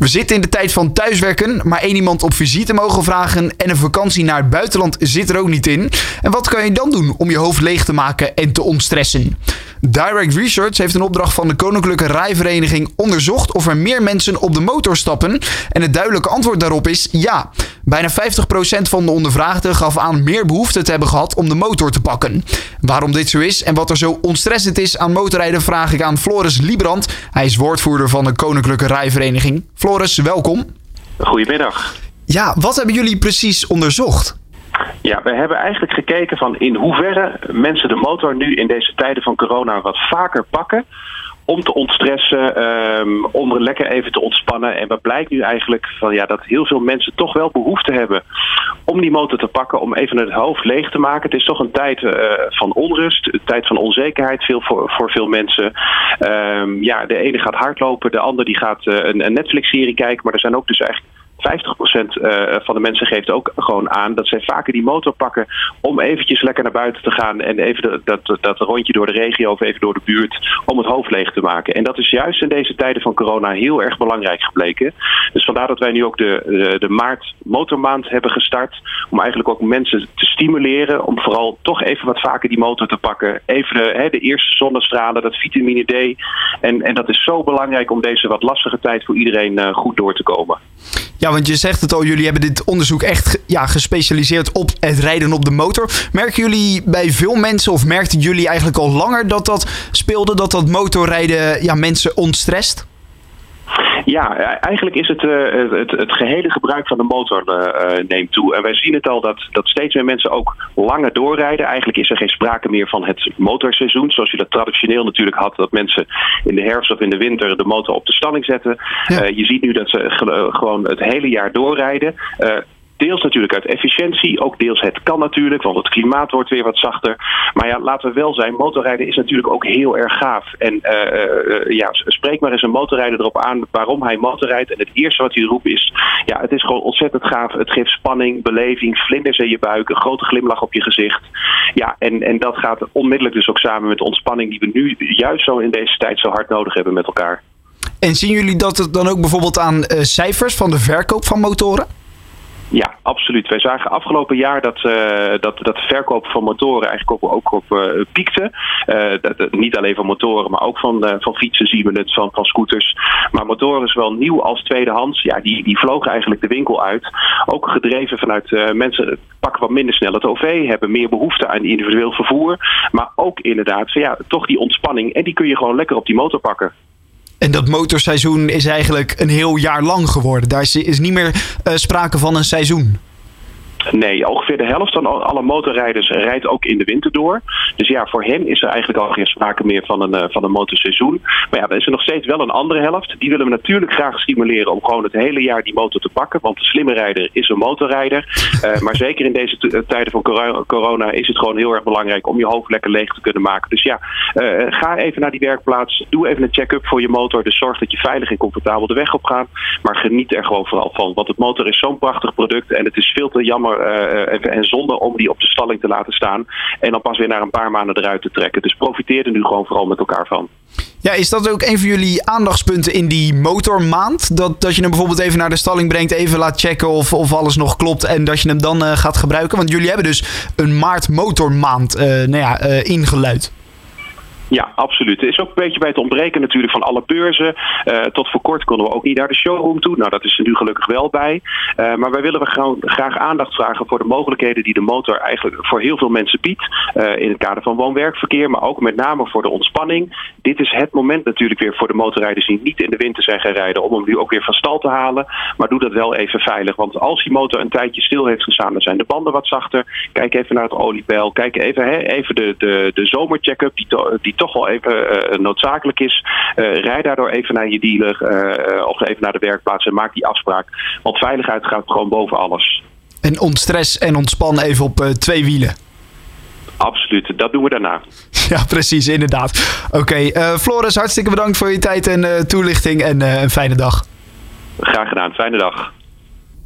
We zitten in de tijd van thuiswerken, maar één iemand op visite mogen vragen en een vakantie naar het buitenland zit er ook niet in. En wat kan je dan doen om je hoofd leeg te maken en te ontstressen? Direct Research heeft een opdracht van de Koninklijke Rijvereniging onderzocht of er meer mensen op de motor stappen. En het duidelijke antwoord daarop is ja. Bijna 50% van de ondervraagden gaf aan meer behoefte te hebben gehad om de motor te pakken. Waarom dit zo is en wat er zo ontstressend is aan motorrijden vraag ik aan Floris Liebrand. Hij is woordvoerder van de Koninklijke Rijvereniging. Floris, welkom. Goedemiddag. Ja, wat hebben jullie precies onderzocht? Ja, we hebben eigenlijk gekeken van in hoeverre mensen de motor nu in deze tijden van corona wat vaker pakken om te ontstressen, um, om er lekker even te ontspannen. En wat blijkt nu eigenlijk van ja, dat heel veel mensen toch wel behoefte hebben om die motor te pakken, om even het hoofd leeg te maken. Het is toch een tijd uh, van onrust, een tijd van onzekerheid veel voor, voor veel mensen. Um, ja, de ene gaat hardlopen, de ander die gaat uh, een, een Netflix-serie kijken, maar er zijn ook dus eigenlijk 50% eh, van de mensen geeft ook gewoon aan dat zij vaker die motor pakken om eventjes lekker naar buiten te gaan en even dat, dat rondje door de regio of even door de buurt om het hoofd leeg te maken. En dat is juist in deze tijden van corona heel erg belangrijk gebleken. Dus vandaar dat wij nu ook de, de, de maart motormaand hebben gestart om eigenlijk ook mensen te stimuleren om vooral toch even wat vaker die motor te pakken. Even de, hè, de eerste zonnestralen, dat vitamine D. En, en dat is zo belangrijk om deze wat lastige tijd voor iedereen uh, goed door te komen. Ja, want je zegt het al, jullie hebben dit onderzoek echt ja, gespecialiseerd op het rijden op de motor. Merken jullie bij veel mensen, of merkten jullie eigenlijk al langer dat dat speelde, dat dat motorrijden ja, mensen ontstrest? Ja, eigenlijk is het, uh, het, het gehele gebruik van de motor uh, neemt toe. En wij zien het al dat, dat steeds meer mensen ook langer doorrijden. Eigenlijk is er geen sprake meer van het motorseizoen. Zoals je dat traditioneel natuurlijk had. Dat mensen in de herfst of in de winter de motor op de stalling zetten. Ja. je ziet nu dat ze gewoon het hele jaar doorrijden. Deels natuurlijk uit efficiëntie, ook deels het kan natuurlijk, want het klimaat wordt weer wat zachter. Maar ja, laten we wel zijn, motorrijden is natuurlijk ook heel erg gaaf. En uh, uh, ja, spreek maar eens een motorrijder erop aan waarom hij motorrijdt. En het eerste wat hij roept is, ja, het is gewoon ontzettend gaaf. Het geeft spanning, beleving, vlinders in je buik, een grote glimlach op je gezicht. Ja, en, en dat gaat onmiddellijk dus ook samen met de ontspanning die we nu juist zo in deze tijd zo hard nodig hebben met elkaar. En zien jullie dat het dan ook bijvoorbeeld aan cijfers van de verkoop van motoren? Ja, absoluut. Wij zagen afgelopen jaar dat, uh, dat, dat de verkoop van motoren eigenlijk ook, ook op uh, piekte. Dat, niet alleen van motoren, maar ook van, van fietsen zien we het, van, van scooters. Maar motoren, zowel nieuw als tweedehands, ja, die, die vlogen eigenlijk de winkel uit. Ook gedreven vanuit mensen pakken wat minder snel het OV, hebben meer behoefte aan individueel vervoer. Maar ook inderdaad, ja, toch die ontspanning. En die kun je gewoon lekker op die motor pakken. En dat motorseizoen is eigenlijk een heel jaar lang geworden. Daar is, is niet meer uh, sprake van een seizoen. Nee, ongeveer de helft van alle motorrijders rijdt ook in de winter door. Dus ja, voor hen is er eigenlijk al geen sprake meer van een, uh, van een motorseizoen. Maar ja, er is er nog steeds wel een andere helft. Die willen we natuurlijk graag stimuleren om gewoon het hele jaar die motor te pakken. Want de slimme rijder is een motorrijder. Uh, maar zeker in deze tijden van corona is het gewoon heel erg belangrijk om je hoofd lekker leeg te kunnen maken. Dus ja, uh, ga even naar die werkplaats. Doe even een check-up voor je motor. Dus zorg dat je veilig en comfortabel de weg op gaat. Maar geniet er gewoon vooral van. Want het motor is zo'n prachtig product en het is veel te jammer uh, en zonde om die op de stalling te laten staan. En dan pas weer na een paar maanden eruit te trekken. Dus profiteer er nu gewoon vooral met elkaar van. Ja, is dat ook een van jullie aandachtspunten in die motormaand? Dat, dat je hem bijvoorbeeld even naar de stalling brengt, even laat checken of, of alles nog klopt en dat je hem dan uh, gaat gebruiken? Want jullie hebben dus een maart motormaand uh, nou ja, ingeluid. Ja, absoluut. Er is ook een beetje bij het ontbreken natuurlijk van alle beurzen. Uh, tot voor kort konden we ook niet naar de showroom toe. Nou, dat is er nu gelukkig wel bij. Uh, maar wij willen we graag aandacht vragen voor de mogelijkheden die de motor eigenlijk voor heel veel mensen biedt. Uh, in het kader van woon-werkverkeer, maar ook met name voor de ontspanning. Dit is het moment natuurlijk weer voor de motorrijders die niet in de winter zijn gaan rijden om hem nu ook weer van stal te halen. Maar doe dat wel even veilig. Want als die motor een tijdje stil heeft gestaan, dan zijn de banden wat zachter. Kijk even naar het oliepeil. Kijk even, hè, even de, de, de zomercheck-up die, die toch wel even uh, noodzakelijk is. Uh, rij daardoor even naar je dealer uh, of even naar de werkplaats en maak die afspraak. Want veiligheid gaat gewoon boven alles. En ontstress en ontspan even op twee wielen. Absoluut, dat doen we daarna. Ja, precies, inderdaad. Oké, okay, Floris, hartstikke bedankt voor je tijd en toelichting en een fijne dag. Graag gedaan, fijne dag.